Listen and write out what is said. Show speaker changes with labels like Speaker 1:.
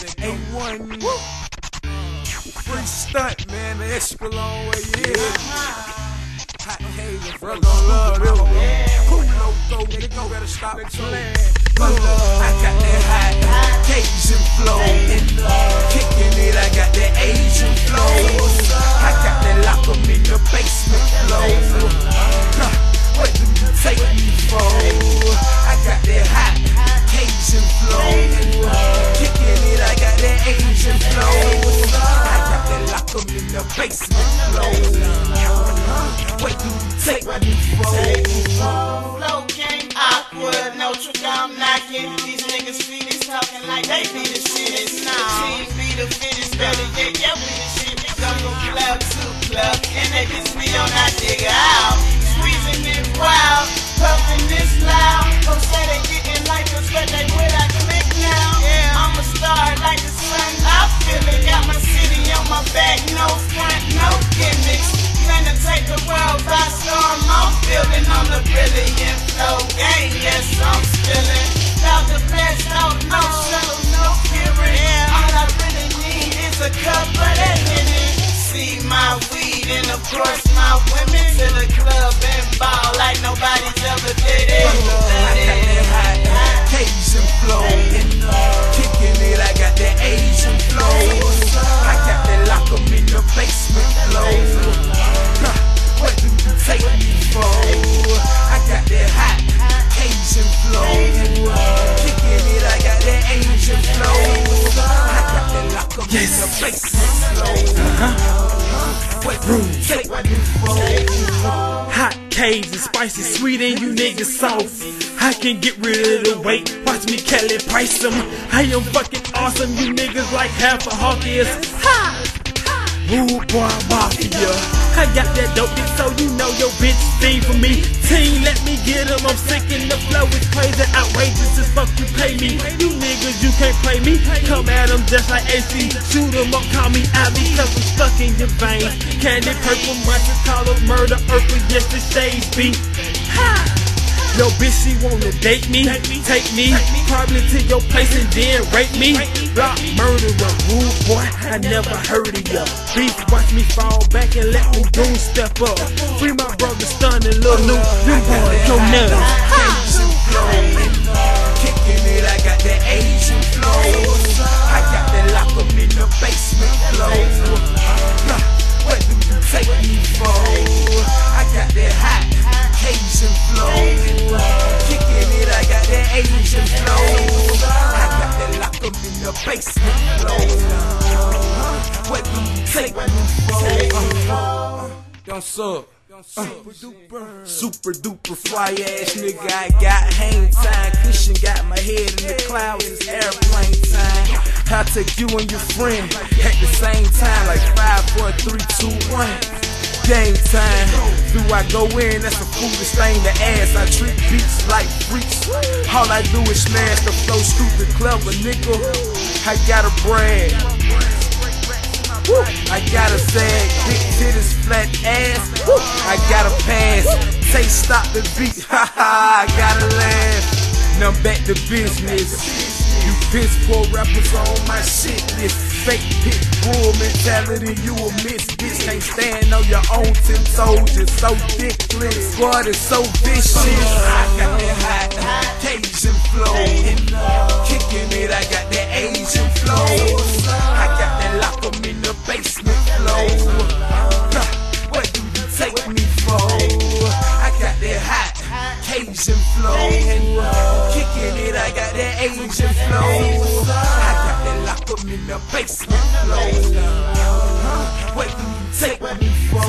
Speaker 1: A1. Free stunt, man. The Escalon way yeah. Hot Haven, bro, gon' love this one. Cool loco, nigga, better stop playing. I got that hot Cajun flow. Kicking it, I got What do you take me for? Flow
Speaker 2: game awkward, I'm knocking. These niggas feet is talking like they be the shit. shittest. Nah, team be the fittest, better yet, yeah, we the shit. Come from club to club, and they just be on that nigga out. And of course my women to the club and ball like nobody's ever did it.
Speaker 1: I got that hot Cajun flow. Kicking it, I got that Asian flow. I got that lock 'em in the basement flow. Huh, What do you take me for? I got that hot Cajun flow. Kicking it, I got that Asian flow. I got that lock 'em in the basement flow. What take me for?
Speaker 3: Hot caves and spicy, sweet and you niggas soft. I can get rid of the weight. Watch me Kelly price them. I am fucking awesome. You niggas like half a hawk is. Ha! Rude boy mafia. I got that dope dick, so you know your bitch fiend for me. Team, let me get him. I'm sick in the flow It's crazy, outrageous as fuck. You pay me. You can't play me. Come at him just like AC. Shoot him up, call me Abby, cause I'm stuck in your veins. Candy purple, munches, call murder, earth with yes, the shades be. Yo, bitch, she wanna date me, take me, probably to your place and then rape me. Block murderer, rude boy, I never heard of ya. Beef, watch me fall back and let me goon step up. Free my brother, stun and little new, them boys, go nuts.
Speaker 1: You take for? I got that hot Asian flow. Kicking it, I got that Asian flow. I got that lock 'em in the basement flow. What do you take me for? Don't suck. Super duper, super duper fly ass nigga. I got hang time, cushion got my head in the clouds. It's airplane time. I take you and your friend at the same time, like five, four, three, two, one. Game time. Do I go in? That's the foolish thing to ask. I treat beats like freaks. All I do is smash the flow, stupid, clever nigga. I gotta brag. Woo. I got a sag, big titties, flat ass. Woo. I got a pass. Say stop the beat, ha ha. I gotta laugh. Now back to business. You piss poor rappers on my shit list. Fake pit bull mentality, you a miss bitch. Can't stand on your own ten you're so dickless. Squad is so vicious. I got that hot Cajun flow. Kicking it, I got that Asian flow. Asian flow. I got that lock 'em in the basement flow. What do you take me for?